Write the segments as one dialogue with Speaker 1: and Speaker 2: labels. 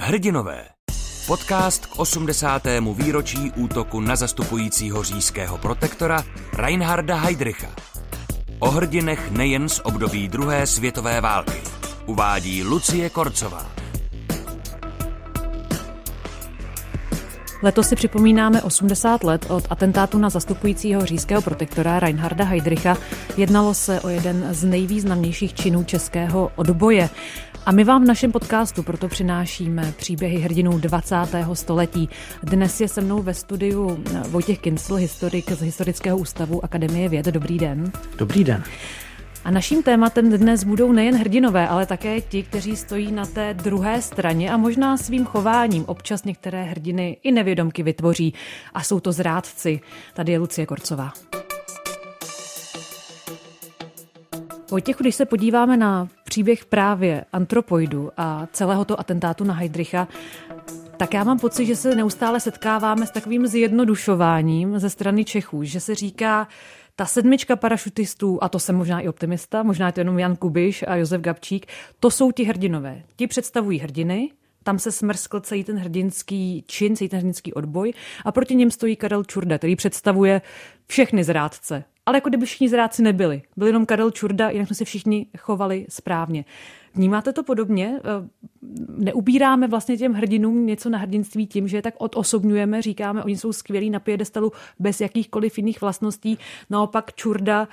Speaker 1: Hrdinové. Podcast k 80. výročí útoku na zastupujícího říjského protektora Reinharda Heydricha. O hrdinech nejen z období druhé světové války. Uvádí Lucie Korcová.
Speaker 2: Letos si připomínáme 80 let od atentátu na zastupujícího říjského protektora Reinharda Heydricha. Jednalo se o jeden z nejvýznamnějších činů českého odboje. A my vám v našem podcastu proto přinášíme příběhy hrdinů 20. století. Dnes je se mnou ve studiu Vojtěch Kincl, historik z Historického ústavu Akademie věd. Dobrý den.
Speaker 3: Dobrý den.
Speaker 2: A naším tématem dnes budou nejen hrdinové, ale také ti, kteří stojí na té druhé straně a možná svým chováním občas některé hrdiny i nevědomky vytvoří. A jsou to zrádci. Tady je Lucie Korcová. Vojtěchu, když se podíváme na příběh právě antropoidu a celého toho atentátu na Heidricha, tak já mám pocit, že se neustále setkáváme s takovým zjednodušováním ze strany Čechů, že se říká, ta sedmička parašutistů, a to jsem možná i optimista, možná je to jenom Jan Kubiš a Josef Gabčík, to jsou ti hrdinové. Ti představují hrdiny, tam se smrskl celý ten hrdinský čin, celý ten hrdinský odboj a proti něm stojí Karel Čurda, který představuje všechny zrádce ale jako kdyby všichni zrádci nebyli. Byl jenom Karel Čurda, jinak jsme se všichni chovali správně. Vnímáte to podobně? Eh, neubíráme vlastně těm hrdinům něco na hrdinství tím, že je tak odosobňujeme, říkáme, oni jsou skvělí na piedestalu bez jakýchkoliv jiných vlastností. Naopak Čurda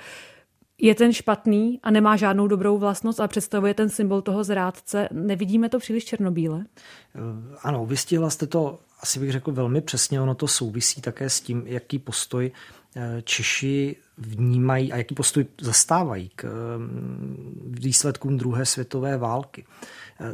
Speaker 2: je ten špatný a nemá žádnou dobrou vlastnost a představuje ten symbol toho zrádce. Nevidíme to příliš černobíle?
Speaker 3: Eh, ano, vystihla jste to, asi bych řekl velmi přesně, ono to souvisí také s tím, jaký postoj Češi vnímají a jaký postoj zastávají k mm, výsledkům druhé světové války.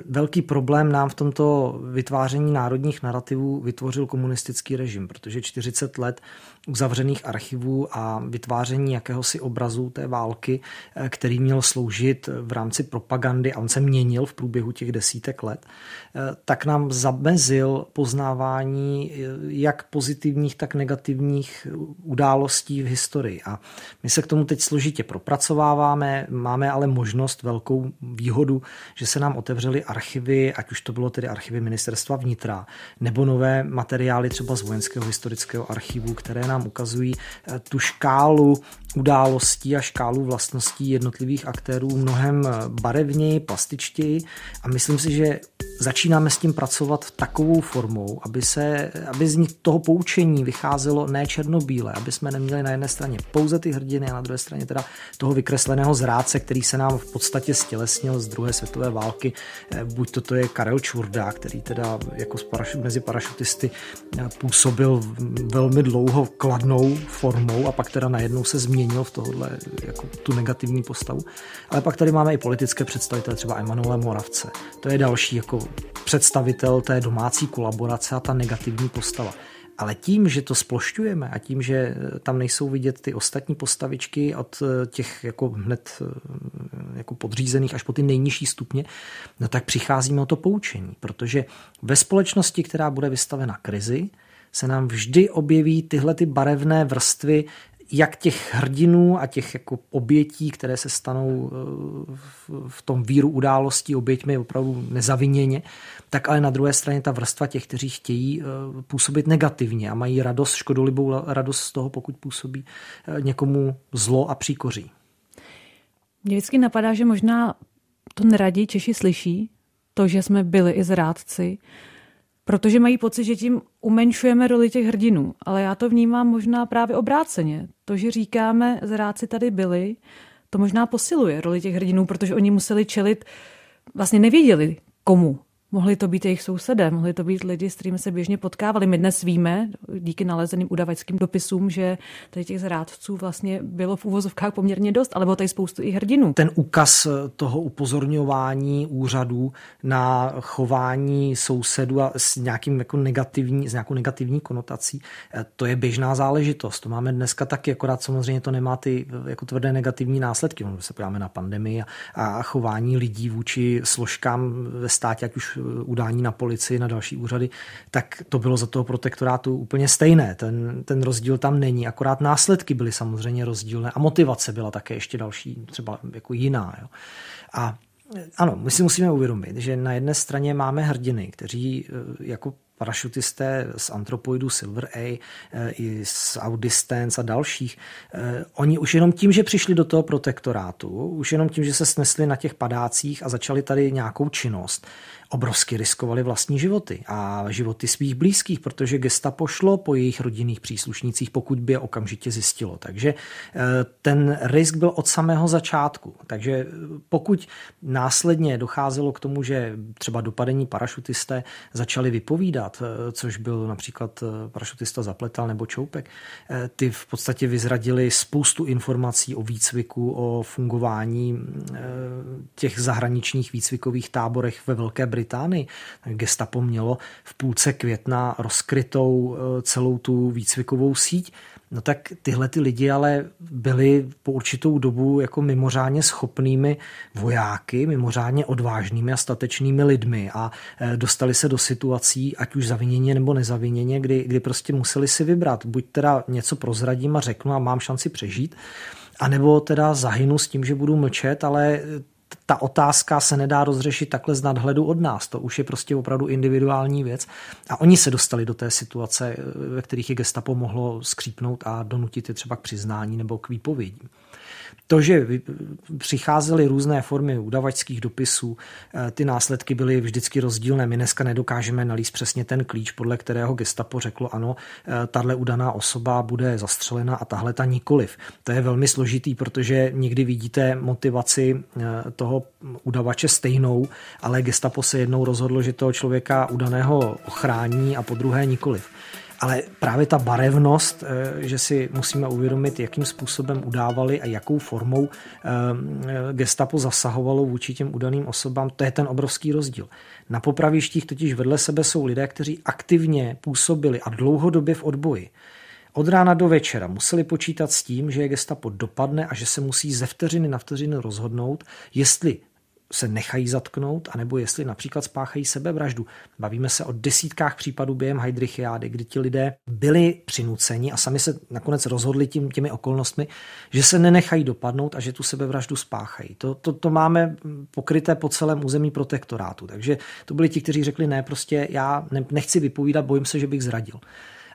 Speaker 3: Velký problém nám v tomto vytváření národních narrativů vytvořil komunistický režim, protože 40 let uzavřených archivů a vytváření jakéhosi obrazu té války, eh, který měl sloužit v rámci propagandy a on se měnil v průběhu těch desítek let, eh, tak nám zamezil poznávání eh, jak pozitivních, tak negativních událostí v historii. A my se k tomu teď složitě propracováváme, máme ale možnost, velkou výhodu, že se nám otevřely archivy, ať už to bylo tedy archivy ministerstva vnitra, nebo nové materiály třeba z vojenského historického archivu, které nám ukazují eh, tu škálu událostí a škálu vlastností jednotlivých aktérů mnohem eh, barevněji, plastičtěji a myslím si, že začínáme s tím pracovat takovou formou, aby, se, aby z toho poučení vycházelo ne černobíle, aby jsme neměli na jedné straně pouze ty hrdiny a na druhé straně teda toho vykresleného zrádce, který se nám v podstatě stělesnil z druhé světové války. Eh, buď toto je Karel Čurda, který teda jako mezi parašutisty působil velmi dlouho kladnou formou a pak teda najednou se změnil v tohle jako tu negativní postavu. Ale pak tady máme i politické představitele, třeba Emanuele Moravce. To je další jako představitel té domácí kolaborace a ta negativní postava. Ale tím, že to splošťujeme a tím, že tam nejsou vidět ty ostatní postavičky od těch jako hned jako podřízených až po ty nejnižší stupně, no tak přicházíme o to poučení, protože ve společnosti, která bude vystavena krizi, se nám vždy objeví tyhle ty barevné vrstvy jak těch hrdinů a těch jako obětí, které se stanou eh, v tom víru událostí oběťmi opravdu nezaviněně, tak ale na druhé straně ta vrstva těch, kteří chtějí eh, působit negativně a mají radost, škodolibou radost z toho, pokud působí eh, někomu zlo a příkoří.
Speaker 2: Mě vždycky napadá, že možná to neradí Češi slyší, to, že jsme byli i zrádci, protože mají pocit, že tím umenšujeme roli těch hrdinů. Ale já to vnímám možná právě obráceně. To, že říkáme, zráci tady byli, to možná posiluje roli těch hrdinů, protože oni museli čelit, vlastně nevěděli komu Mohli to být jejich sousedé, mohli to být lidi, s kterými se běžně potkávali. My dnes víme, díky nalezeným udavačským dopisům, že tady těch zrádců vlastně bylo v úvozovkách poměrně dost, ale bylo tady spoustu i hrdinů.
Speaker 3: Ten úkaz toho upozorňování úřadů na chování sousedů a s, nějakým jako negativní, s nějakou negativní konotací, eh, to je běžná záležitost. To máme dneska taky, akorát samozřejmě to nemá ty jako tvrdé negativní následky. Když se podíváme na pandemii a, a chování lidí vůči složkám ve státě, ať už udání na policii, na další úřady, tak to bylo za toho protektorátu úplně stejné. Ten, ten rozdíl tam není, akorát následky byly samozřejmě rozdílné a motivace byla také ještě další, třeba jako jiná. Jo. A Ano, my si musíme uvědomit, že na jedné straně máme hrdiny, kteří jako parašutisté z Antropoidu, Silver A, eh, i z Audistance a dalších, eh, oni už jenom tím, že přišli do toho protektorátu, už jenom tím, že se snesli na těch padácích a začali tady nějakou činnost, obrovsky riskovali vlastní životy a životy svých blízkých, protože gestapo šlo po jejich rodinných příslušnících, pokud by je okamžitě zjistilo. Takže eh, ten risk byl od samého začátku. Takže eh, pokud následně docházelo k tomu, že třeba dopadení parašutisté začali vypovídat, eh, což byl například parašutista Zapletal nebo Čoupek, ty v podstatě vyzradili spoustu informací o výcviku, o fungování těch zahraničních výcvikových táborech ve Velké Británii Británii. Gestapo mělo v půlce května rozkrytou eh, celou tu výcvikovou síť. No tak tyhle ty lidi ale byli po určitou dobu jako mimořádně schopnými vojáky, mimořádně odvážnými a statečnými lidmi a eh, dostali se do situací, ať už zaviněně nebo nezaviněně, kdy, kdy prostě museli si vybrat. Buď teda něco prozradím a řeknu a mám šanci přežít, a nebo teda zahynu s tím, že budu mlčet, ale ta otázka se nedá rozřešit takhle z nadhledu od nás. To už je prostě opravdu individuální věc. A oni se dostali do té situace, ve kterých je gestapo mohlo skřípnout a donutit je třeba k přiznání nebo k výpovědím. To, že přicházely různé formy udavačských dopisů, eh, ty následky byly vždycky rozdílné. My dneska nedokážeme nalíst přesně ten klíč, podle kterého gestapo řeklo, ano, eh, tahle udaná osoba bude zastřelena a tahle ta nikoliv. To je velmi složitý, protože někdy vidíte motivaci eh, toho udavače stejnou, ale gestapo se jednou rozhodlo, že toho člověka udaného ochrání a po druhé nikoliv. Ale právě ta barevnost, eh, že si musíme uvědomit, jakým způsobem udávali a jakou formou eh, gestapo zasahovalo vůči těm udaným osobám, to je ten obrovský rozdíl. Na popravištích totiž vedle sebe jsou lidé, kteří aktivně působili a dlouhodobě v odboji. Od rána do večera museli počítat s tím, že je gestapo dopadne a že se musí ze vteřiny na vteřinu rozhodnout, jestli se nechají zatknout, anebo jestli například spáchají sebevraždu. Bavíme se o desítkách případů během Heidrichiády, kdy ti lidé byli přinuceni a sami se nakonec rozhodli tím, těmi okolnostmi, že se nenechají dopadnout a že tu sebevraždu spáchají. To, to, to máme pokryté po celém území protektorátu. Takže to byli ti, kteří řekli, ne, prostě já nechci vypovídat, bojím se, že bych zradil.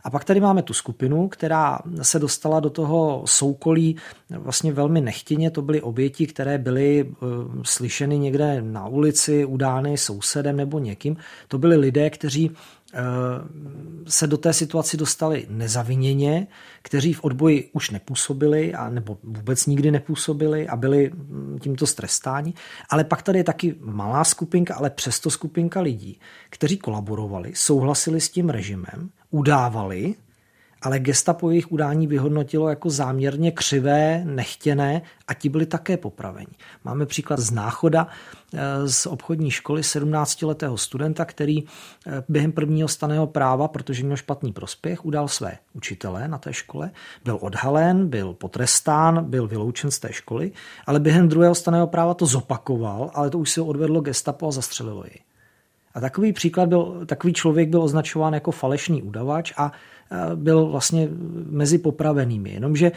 Speaker 3: A pak tady máme tu skupinu, která se dostala do toho soukolí vlastně velmi nechtěně. To byly oběti, které byly uh, slyšeny někde na ulici, udány sousedem nebo někým. To byli lidé, kteří se do té situaci dostali nezaviněně, kteří v odboji už nepůsobili a nebo vůbec nikdy nepůsobili a byli mm, tímto strestáni. Ale pak tady je taky malá skupinka, ale přesto skupinka lidí, kteří kolaborovali, souhlasili s tím režimem, udávali ale gestapo jejich udání vyhodnotilo jako záměrně křivé, nechtěné a ti byli také popraveni. Máme příklad z náchoda eh, z obchodní školy 17-letého studenta, který eh, během prvního staného práva, protože měl špatný prospěch, udal své učitele na té škole, byl odhalen, byl potrestán, byl vyloučen z té školy, ale během druhého staného práva to zopakoval, ale to už si odvedlo gestapo a zastřelilo jej. A takový příklad byl, takový člověk byl označován jako falešný udavač a byl vlastně mezi popravenými. Jenomže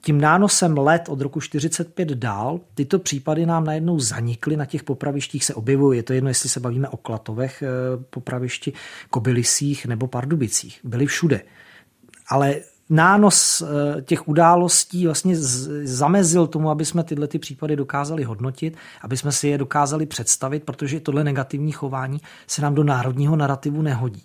Speaker 3: tím nánosem let od roku 45 dál tyto případy nám najednou zanikly, na těch popravištích se objevují. Je to jedno, jestli se bavíme o Klatovech, eh, popravišti, Kobylisích nebo Pardubicích. Byly všude. Ale nános eh, těch událostí vlastně zamezil tomu, aby jsme tyhle ty případy dokázali hodnotit, aby jsme si je dokázali představit, protože tohle negativní chování se nám do národního narrativu nehodí.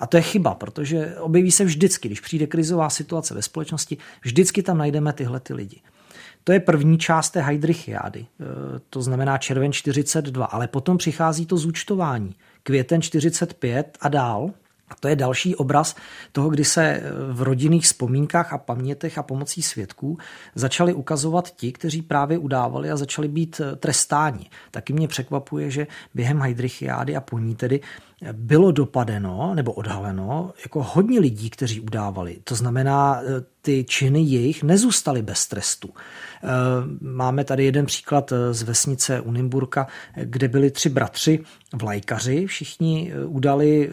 Speaker 3: A to je chyba, protože objeví se vždycky, když přijde krizová situace ve společnosti, vždycky tam najdeme tyhle ty lidi. To je první část té Heidrichiády, e, to znamená červen 42, ale potom přichází to zúčtování, květen 45 a dál, a to je další obraz toho, kdy se eh, v rodinných vzpomínkách a pamětech a pomocí svědků začali ukazovat ti, kteří právě udávali a začali být eh, trestáni. Taky mě překvapuje, že během Heidrichiády a po ní tedy bylo dopadeno nebo odhaleno jako hodně lidí, kteří udávali. To znamená, eh, ty činy jejich nezůstaly bez trestu. Eh, máme tady jeden příklad eh, z vesnice Unimburka, kde byli tři bratři vlajkaři, všichni udali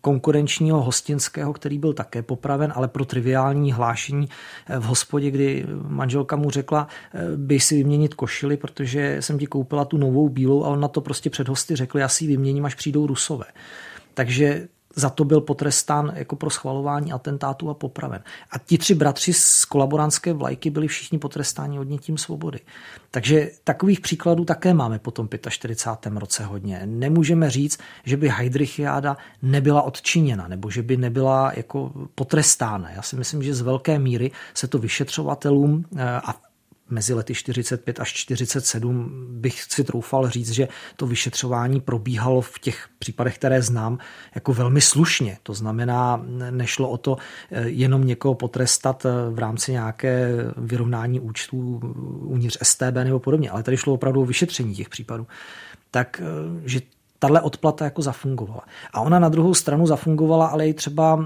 Speaker 3: konkurenčního hostinského, který byl také popraven, ale pro triviální hlášení v hospodě, kdy manželka mu řekla, bych si vyměnit košily, protože jsem ti koupila tu novou bílou a on na to prostě před hosty řekl, já si ji vyměním, až přijdou rusové. Takže za to byl potrestán jako pro schvalování atentátu a popraven. A ti tři bratři z kolaborantské vlajky byli všichni potrestáni odnětím svobody. Takže takových příkladů také máme po tom 45. roce hodně. Nemůžeme říct, že by Heidrichiáda nebyla odčiněna nebo že by nebyla jako potrestána. Já si myslím, že z velké míry se to vyšetřovatelům eh, a mezi lety 45 až 47 bych si troufal říct, že to vyšetřování probíhalo v těch případech, které znám, jako velmi slušně. To znamená, nešlo o to eh, jenom někoho potrestat eh, v rámci nějaké vyrovnání účtů uvnitř STB nebo podobně, ale tady šlo opravdu o vyšetření těch případů. Tak, eh, tahle odplata jako zafungovala. A ona na druhou stranu zafungovala ale i třeba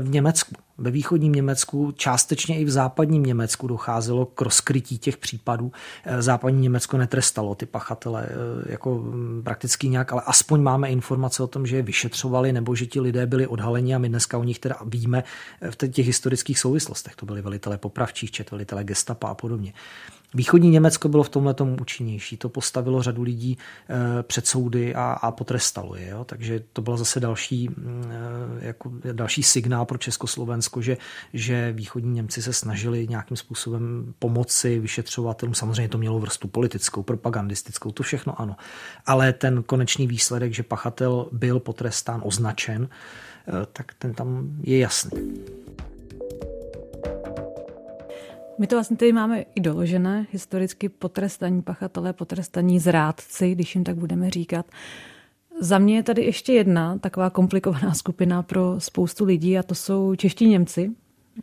Speaker 3: v Německu ve východním Německu, částečně i v západním Německu docházelo k rozkrytí těch případů. Eh, západní Německo netrestalo ty pachatele eh, jako prakticky nějak, ale aspoň máme informace o tom, že je vyšetřovali nebo že ti lidé byli odhaleni a my dneska o nich teda víme v těch historických souvislostech. To byli velitelé popravčích čet, velitelé gestapa a podobně. Východní Německo bylo v tomhle tomu účinnější. To postavilo řadu lidí eh, před soudy a, a potrestalo je. Jo? Takže to byl zase další, mm, eh, jako další signál pro Československo, že, že východní Němci se snažili nějakým způsobem pomoci vyšetřovatelům. Samozřejmě to mělo vrstu politickou, propagandistickou, to všechno ano. Ale ten konečný výsledek, že pachatel byl potrestán, označen, eh, tak ten tam je jasný.
Speaker 2: My to vlastně tady máme i doložené, historicky potrestaní pachatelé, potrestaní zrádci, když jim tak budeme říkat. Za mě je tady ještě jedna taková komplikovaná skupina pro spoustu lidí a to jsou čeští Němci,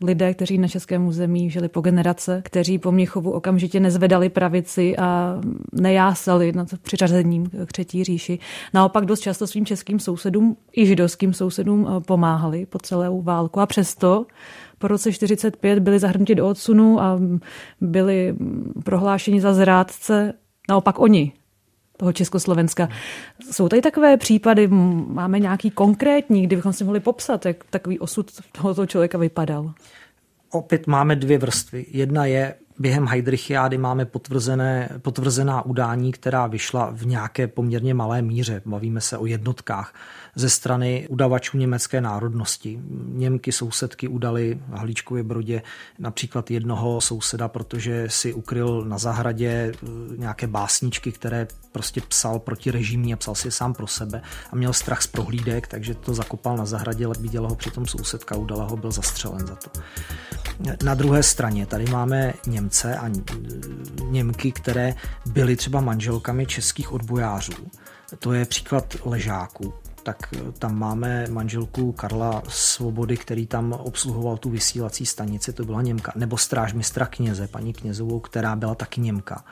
Speaker 2: lidé, kteří na českém území žili po generace, kteří po Mnichovu okamžitě nezvedali pravici a nejásali nad přiřazením k třetí říši. Naopak dost často svým českým sousedům i židovským sousedům eh, pomáhali po celou válku a přesto po roce 45 byli zahrnuti do odsunu a byli prohlášeni za zrádce naopak oni, toho Československa. Jsou tady takové případy, máme nějaký konkrétní, kdybychom si mohli popsat, jak takový osud tohoto člověka vypadal?
Speaker 3: Opět máme dvě vrstvy. Jedna je, během Heidrichiády máme potvrzené, potvrzená udání, která vyšla v nějaké poměrně malé míře. Bavíme se o jednotkách ze strany udavačů německé národnosti. Němky sousedky udali v Halíčkově brodě například jednoho souseda, protože si ukryl na zahradě eh, nějaké básničky, které prostě psal proti režimní a psal si je sám pro sebe a měl strach z prohlídek, takže to zakopal na zahradě, ale viděla ho přitom sousedka, udala ho, byl zastřelen za to. Na druhé straně tady máme Němce a Němky, které byly třeba manželkami českých odbojářů. To je příklad ležáků tak tam máme manželku Karla Svobody, který tam obsluhoval tu vysílací stanici, to byla Němka, nebo strážmistra kněze, paní knězovou, která byla taky Němka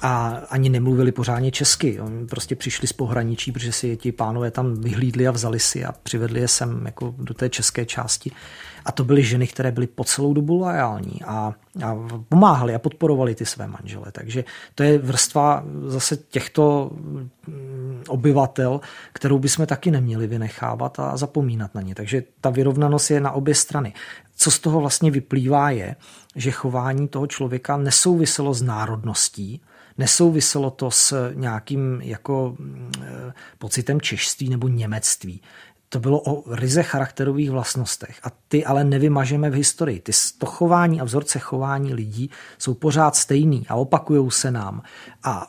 Speaker 3: a ani nemluvili pořádně česky. Oni prostě přišli z pohraničí, protože si ti pánové tam vyhlídli a vzali si a přivedli je sem jako do té české části. A to byly ženy, které byly po celou dobu loajální a, a pomáhali a podporovali ty své manžele. Takže to je vrstva zase těchto mm, obyvatel, kterou bychom taky neměli vynechávat a zapomínat na ně. Takže ta vyrovnanost je na obě strany. Co z toho vlastně vyplývá je, že chování toho člověka nesouviselo s národností, nesouviselo to s nějakým jako eh, pocitem češství nebo němectví. To bylo o ryze charakterových vlastnostech a ty ale nevymažeme v historii. Ty to chování a vzorce chování lidí jsou pořád stejný a opakují se nám. A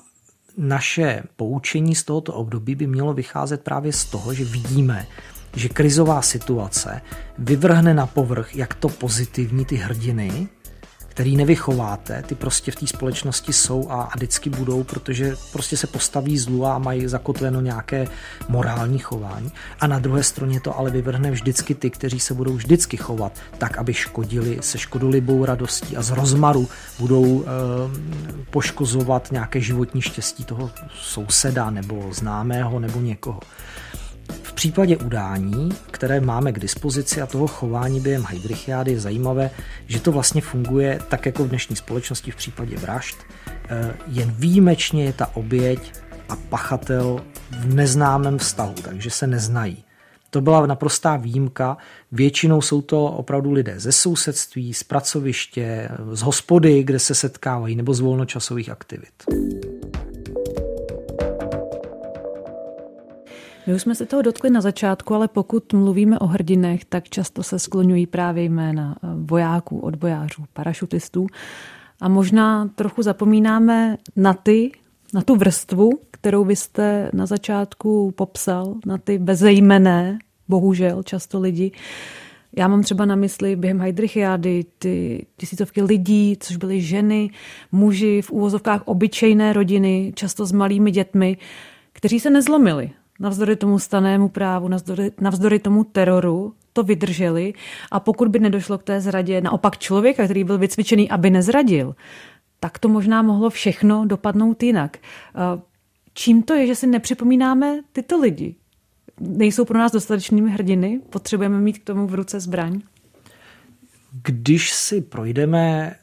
Speaker 3: naše poučení z tohoto období by mělo vycházet právě z toho, že vidíme, že krizová situace vyvrhne na povrch jak to pozitivní ty hrdiny, který nevychováte, ty prostě v té společnosti jsou a, a vždycky budou, protože prostě se postaví zlu a mají zakotveno nějaké morální chování. A na druhé straně to ale vyvrhne vždycky ty, kteří se budou vždycky chovat tak, aby škodili, se škodolibou radostí a z rozmaru budou e, poškozovat nějaké životní štěstí toho souseda nebo známého nebo někoho. V případě udání, které máme k dispozici a toho chování během Heidrichiády je zajímavé, že to vlastně funguje tak jako v dnešní společnosti v případě vražd. Eh, jen výjimečně je ta oběť a pachatel v neznámém vztahu, takže se neznají. To byla naprostá výjimka. Většinou jsou to opravdu lidé ze sousedství, z pracoviště, z hospody, kde se setkávají, nebo z volnočasových aktivit.
Speaker 2: My už jsme se toho dotkli na začátku, ale pokud mluvíme o hrdinech, tak často se skloňují právě jména eh, vojáků, odbojářů, parašutistů. A možná trochu zapomínáme na ty, na tu vrstvu, kterou byste na začátku popsal, na ty bezejmené, bohužel často lidi. Já mám třeba na mysli během Heidrichiády ty tisícovky lidí, což byly ženy, muži v úvozovkách obyčejné rodiny, často s malými dětmi, kteří se nezlomili navzdory tomu stanému právu, navzdory, navzdory tomu teroru, to vydrželi a pokud by nedošlo k té zradě naopak člověka, který byl vycvičený, aby nezradil, tak to možná mohlo všechno dopadnout jinak. Čím to je, že si nepřipomínáme tyto lidi? Nejsou pro nás dostatečnými hrdiny? Potřebujeme mít k tomu v ruce zbraň?
Speaker 3: Když si projdeme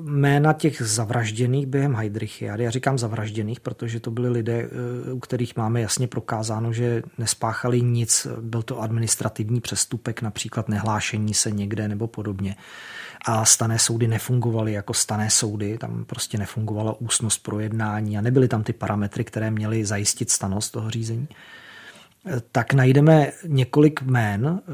Speaker 3: jména těch zavražděných během Heidrichiady. Já říkám zavražděných, protože to byli lidé, eh, u kterých máme jasně prokázáno, že nespáchali nic. Byl to administrativní přestupek, například nehlášení se někde nebo podobně. A stané soudy nefungovaly jako stané soudy, tam prostě nefungovala ústnost projednání a nebyly tam ty parametry, které měly zajistit stanost toho řízení tak najdeme několik jmén eh,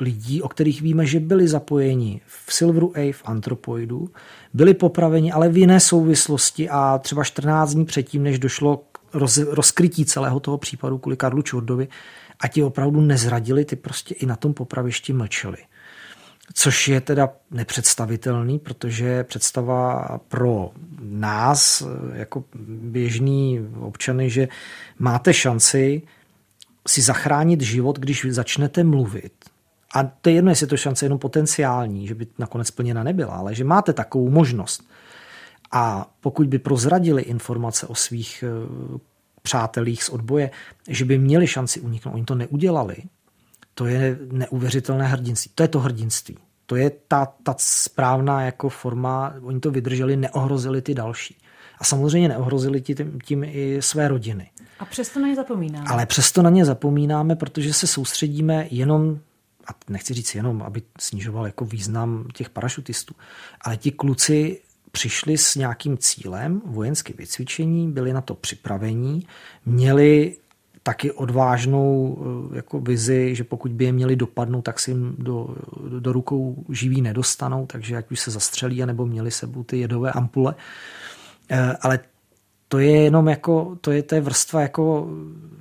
Speaker 3: lidí, o kterých víme, že byli zapojeni v Silveru A, v Antropoidu, byli popraveni, ale v jiné souvislosti a třeba 14 dní předtím, než došlo k roz, rozkrytí celého toho případu kvůli Karlu Čurdovi, a ti opravdu nezradili, ty prostě i na tom popravišti mlčeli. Což je teda nepředstavitelný, protože představa pro nás, eh, jako běžný občany, že máte šanci si zachránit život, když začnete mluvit. A to je jedno, jestli je to šance jenom potenciální, že by nakonec splněna nebyla, ale že máte takovou možnost. A pokud by prozradili informace o svých eh, přátelích z odboje, že by měli šanci uniknout, oni to neudělali, to je neuvěřitelné hrdinství. To je to hrdinství. To je ta, ta správná jako forma, oni to vydrželi, neohrozili ty další. A samozřejmě neohrozili tím, tím i své rodiny.
Speaker 2: A přesto na ně zapomínáme.
Speaker 3: Ale přesto na ně zapomínáme, protože se soustředíme jenom a nechci říct jenom, aby snižoval jako význam těch parašutistů, ale ti kluci přišli s nějakým cílem, vojenské vycvičení, byli na to připravení, měli taky odvážnou eh, jako vizi, že pokud by je měli dopadnout, tak si jim do, do rukou živí nedostanou, takže ať už se zastřelí, nebo měli sebou ty jedové ampule. Eh, ale to je jenom jako, to je, je vrstva jako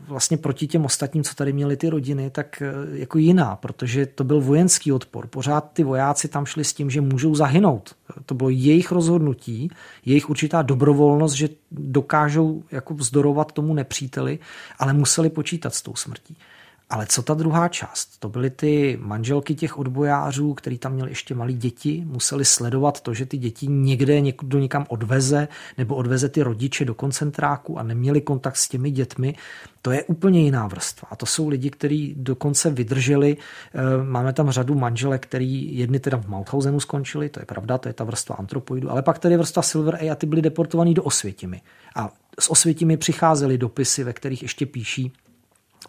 Speaker 3: vlastně proti těm ostatním, co tady měli ty rodiny, tak eh, jako jiná, protože to byl vojenský odpor. Pořád ty vojáci tam šli s tím, že můžou zahynout. To bylo jejich rozhodnutí, jejich určitá dobrovolnost, že dokážou jako vzdorovat tomu nepříteli, ale museli počítat s tou smrtí. Ale co ta druhá část? To byly ty manželky těch odbojářů, který tam měli ještě malí děti, museli sledovat to, že ty děti někde někdo někam odveze nebo odveze ty rodiče do koncentráku a neměli kontakt s těmi dětmi. To je úplně jiná vrstva. A to jsou lidi, kteří dokonce vydrželi. Eh, máme tam řadu manželek, který jedny teda v Mauthausenu skončili, to je pravda, to je ta vrstva antropoidu, ale pak tady vrstva Silver A a ty byli deportovaní do Osvětimi. A z Osvětimi přicházely dopisy, ve kterých ještě píší,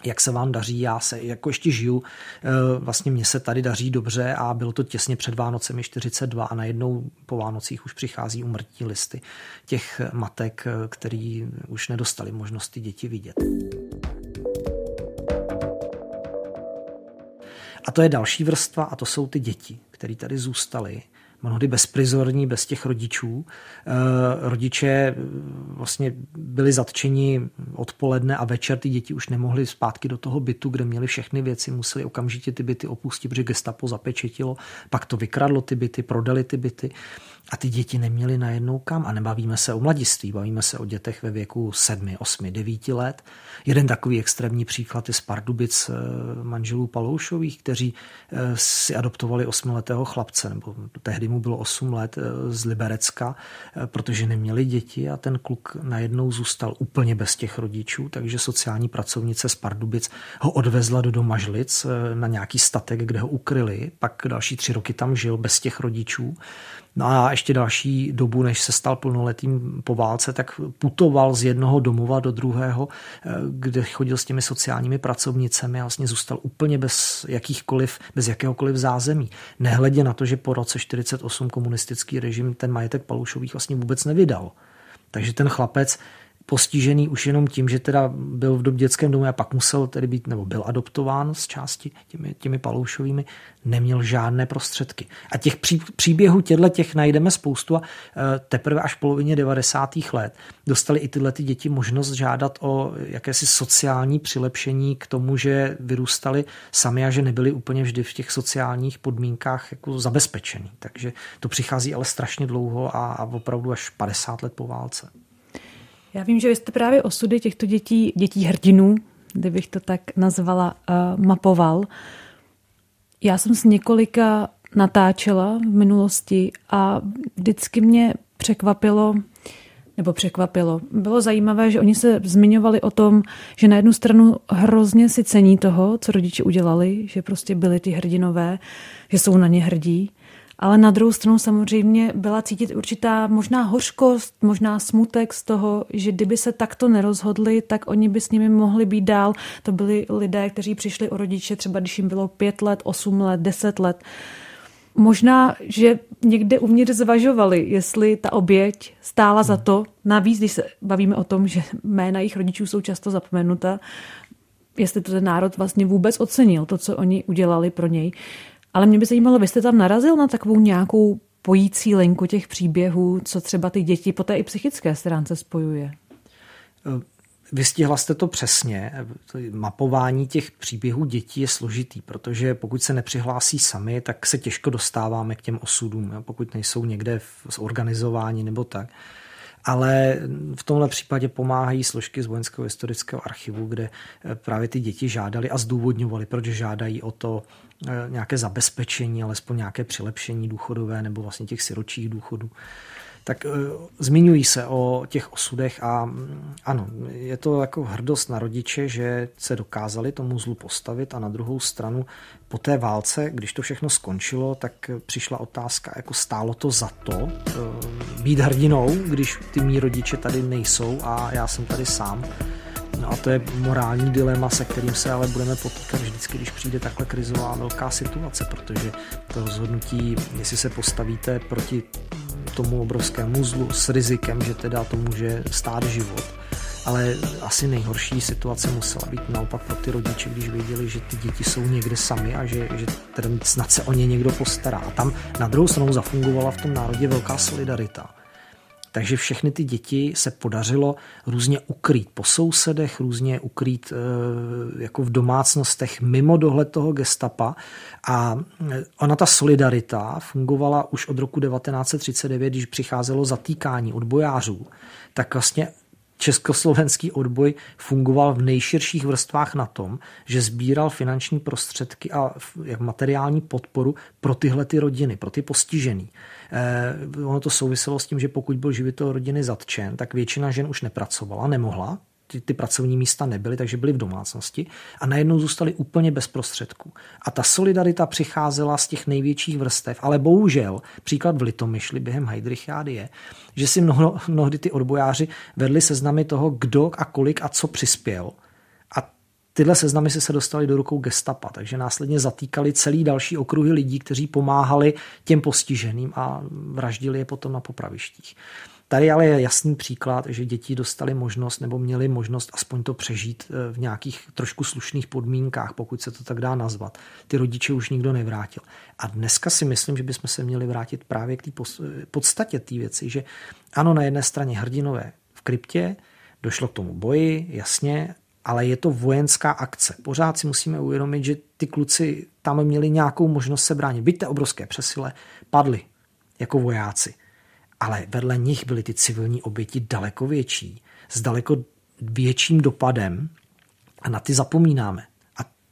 Speaker 3: jak se vám daří, já se jako ještě žiju, eh, vlastně mně se tady daří dobře a bylo to těsně před Vánocemi 42 a najednou po Vánocích už přichází umrtí listy těch matek, eh, který už nedostali možnost ty děti vidět. A to je další vrstva a to jsou ty děti, které tady zůstaly mnohdy bezprizorní, bez těch rodičů. Eh, rodiče eh, vlastně byli zatčeni odpoledne a večer ty děti už nemohly zpátky do toho bytu, kde měli všechny věci, museli okamžitě ty byty opustit, protože gestapo zapečetilo, pak to vykradlo ty byty, prodali ty byty a ty děti neměly najednou kam. A nebavíme se o mladiství, bavíme se o dětech ve věku 7, 8, 9 let. Jeden takový extrémní příklad je z Pardubic eh, manželů Paloušových, kteří si adoptovali osmiletého chlapce, nebo tehdy mu bylo 8 let z Liberecka, protože neměli děti a ten kluk najednou zůstal úplně bez těch rodičů, takže sociální pracovnice z Pardubic ho odvezla do Domažlic na nějaký statek, kde ho ukryli, pak další tři roky tam žil bez těch rodičů. No a ještě další dobu, než se stal plnoletým po válce, tak putoval z jednoho domova do druhého, eh, kde chodil s těmi sociálními pracovnicemi a vlastně zůstal úplně bez jakýchkoliv, bez jakéhokoliv zázemí. Nehledě na to, že po roce 48 komunistický režim ten majetek Palušových vlastně vůbec nevydal. Takže ten chlapec postižený už jenom tím, že teda byl v dětském domu a pak musel tedy být, nebo byl adoptován z části těmi, těmi paloušovými, neměl žádné prostředky. A těch pří, příběhů těchto těch najdeme spoustu a e, teprve až v polovině 90. let dostali i tyhle ty děti možnost žádat o jakési sociální přilepšení k tomu, že vyrůstali sami a že nebyli úplně vždy v těch sociálních podmínkách jako zabezpečení. Takže to přichází ale strašně dlouho a, a opravdu až 50 let po válce.
Speaker 2: Já vím, že vy jste právě osudy těchto dětí, dětí hrdinů, kdybych to tak nazvala, uh, mapoval. Já jsem s několika natáčela v minulosti a vždycky mě překvapilo, nebo překvapilo. Bylo zajímavé, že oni se zmiňovali o tom, že na jednu stranu hrozně si cení toho, co rodiče udělali, že prostě byli ty hrdinové, že jsou na ně hrdí ale na druhou stranu samozřejmě byla cítit určitá možná hořkost, možná smutek z toho, že kdyby se takto nerozhodli, tak oni by s nimi mohli být dál. To byli lidé, kteří přišli o rodiče třeba, když jim bylo pět let, osm let, deset let. Možná, že někde uvnitř zvažovali, jestli ta oběť stála za to. Navíc, když se bavíme o tom, že jména jejich rodičů jsou často zapomenuta, jestli to ten národ vlastně vůbec ocenil, to, co oni udělali pro něj. Ale mě by zajímalo, vy jste tam narazil na takovou nějakou pojící linku těch příběhů, co třeba ty děti po té i psychické stránce spojuje?
Speaker 3: Vystihla jste to přesně. Mapování těch příběhů dětí je složitý, protože pokud se nepřihlásí sami, tak se těžko dostáváme k těm osudům, pokud nejsou někde zorganizováni nebo tak ale v tomhle případě pomáhají složky z Vojenského historického archivu, kde eh, právě ty děti žádali a zdůvodňovali, proč žádají o to eh, nějaké zabezpečení, alespoň nějaké přilepšení důchodové nebo vlastně těch siročích důchodů tak uh, zmiňují se o těch osudech a um, ano, je to jako hrdost na rodiče, že se dokázali tomu zlu postavit a na druhou stranu po té válce, když to všechno skončilo, tak přišla otázka, jako stálo to za to uh, být hrdinou, když ty mý rodiče tady nejsou a já jsem tady sám. No a to je morální dilema, se kterým se ale budeme potýkat vždycky, když přijde takhle krizová velká situace, protože to rozhodnutí, jestli se postavíte proti tomu obrovskému zlu s rizikem, že teda to může stát život. Ale asi nejhorší situace musela být naopak pro ty rodiče, když věděli, že ty děti jsou někde sami a že, že teda snad se o ně někdo postará. A tam na druhou stranu zafungovala v tom národě velká solidarita takže všechny ty děti se podařilo různě ukrýt po sousedech, různě ukrýt eh, jako v domácnostech mimo dohled toho gestapa. A eh, ona ta solidarita fungovala už od roku 1939, když přicházelo zatýkání odbojářů, tak vlastně československý odboj fungoval v nejširších vrstvách na tom, že sbíral finanční prostředky a materiální podporu pro tyhle ty rodiny, pro ty postižený. Eh, ono to souviselo s tím, že pokud byl živitel rodiny zatčen, tak většina žen už nepracovala, nemohla, ty, ty pracovní místa nebyly, takže byly v domácnosti a najednou zůstali úplně bez prostředků. A ta solidarita přicházela z těch největších vrstev, ale bohužel příklad v Litomyšli během Heidrichiády je, že si mnoho, mnohdy ty odbojáři vedli seznamy toho, kdo a kolik a co přispěl Tyhle seznamy si se dostaly do rukou gestapa, takže následně zatýkali celý další okruhy lidí, kteří pomáhali těm postiženým a vraždili je potom na popravištích. Tady ale je jasný příklad, že děti dostali možnost nebo měli možnost aspoň to přežít eh, v nějakých trošku slušných podmínkách, pokud se to tak dá nazvat. Ty rodiče už nikdo nevrátil. A dneska si myslím, že bychom se měli vrátit právě k té podstatě té věci, že ano, na jedné straně hrdinové v kryptě, došlo k tomu boji, jasně, ale je to vojenská akce. Pořád si musíme uvědomit, že ty kluci tam měli nějakou možnost se bránit. Byť té obrovské přesile, padli jako vojáci. Ale vedle nich byly ty civilní oběti daleko větší, s daleko větším dopadem a na ty zapomínáme.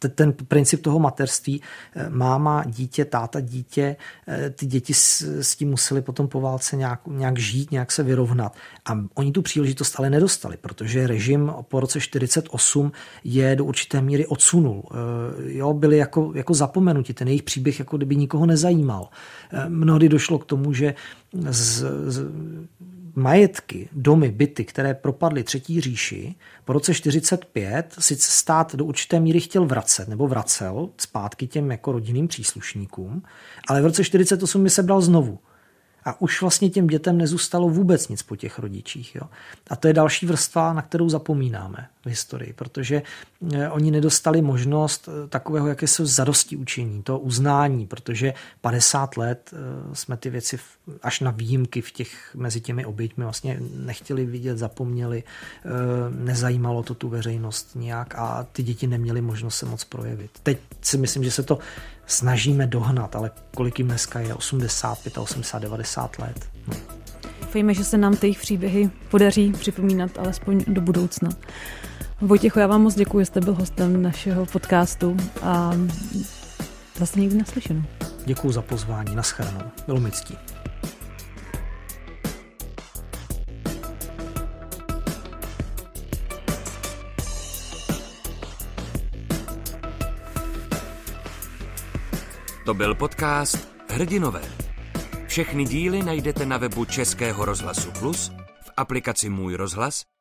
Speaker 3: Ten princip toho materství, eh, máma, dítě, táta, dítě, eh, ty děti s, s tím museli potom po válce nějak, nějak žít, nějak se vyrovnat. A oni tu příležitost ale nedostali, protože režim po roce 48 je do určité míry odsunul. Eh, jo, byli jako, jako zapomenuti, ten jejich příběh jako kdyby nikoho nezajímal. Mnohdy došlo k tomu, že z, z, majetky, domy, byty, které propadly třetí říši, po roce 45 sice stát do určité míry chtěl vracet, nebo vracel zpátky těm jako rodinným příslušníkům, ale v roce 48 je sebral znovu. A už vlastně těm dětem nezůstalo vůbec nic po těch rodičích. Jo. A to je další vrstva, na kterou zapomínáme v historii, protože eh, oni nedostali možnost eh, takového jakési zadosti učení, to uznání, protože 50 let eh, jsme ty věci až na výjimky v těch, mezi těmi oběťmi vlastně nechtěli vidět, zapomněli, nezajímalo to tu veřejnost nějak a ty děti neměly možnost se moc projevit. Teď si myslím, že se to snažíme dohnat, ale kolik jim dneska je? 85, 80, 90 let. No.
Speaker 2: Doufejme, že se nám ty příběhy podaří připomínat alespoň do budoucna. Vojtěcho, já vám moc děkuji, že jste byl hostem našeho podcastu a zase někdy naslyšenou.
Speaker 3: Děkuji za pozvání, naschledanou. Bylo mi ctí.
Speaker 1: To byl podcast Hrdinové. Všechny díly najdete na webu Českého rozhlasu Plus, v aplikaci Můj rozhlas